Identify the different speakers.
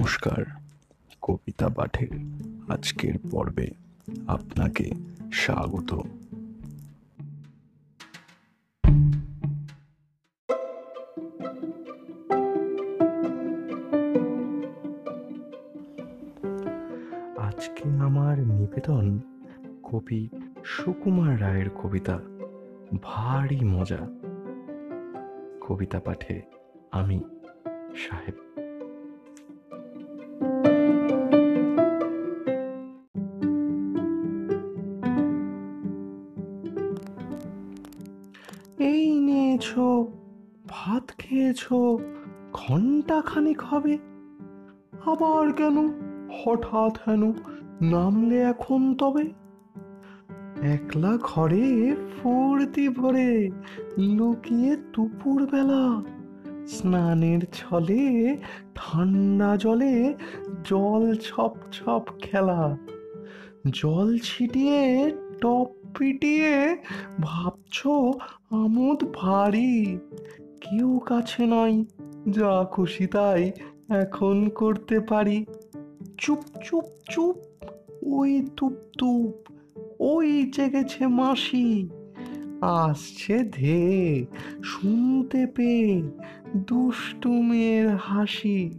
Speaker 1: নমস্কার, কবিতা পাঠের আজকের পর্বে আপনাকে স্বাগত। আজকে আমার নিবেদন কবি সুকুমার রায়ের কবিতা, ভারী মজা। কবিতা পাঠে আমি সাহেব এই নিয়েছো, ভাত খেয়েছো ঘণ্টা খানিক হবে। আবার কেন, হঠাৎ হেন নামলে এখন তবে? একলা ঘরে ফুর্তি ভরে লুকিয়ে দুপুর বেলা স্নানের ছলে, ঠান্ডা জলে জল ছপ ছপ খেলা। জল ছিটিয়ে টপ পিটিয়ে ভাবছ আমোদ ভারী? কেউ কাছে নাই, যা খুশি তাই এখন করতে পারি। চুপ চুপ চুপ, ওই তুপ তুপ ওই জেগেছে মাসি। আসছে ধে, শুনতে পেয়ে দুষ্টু মেয়ের হাসি।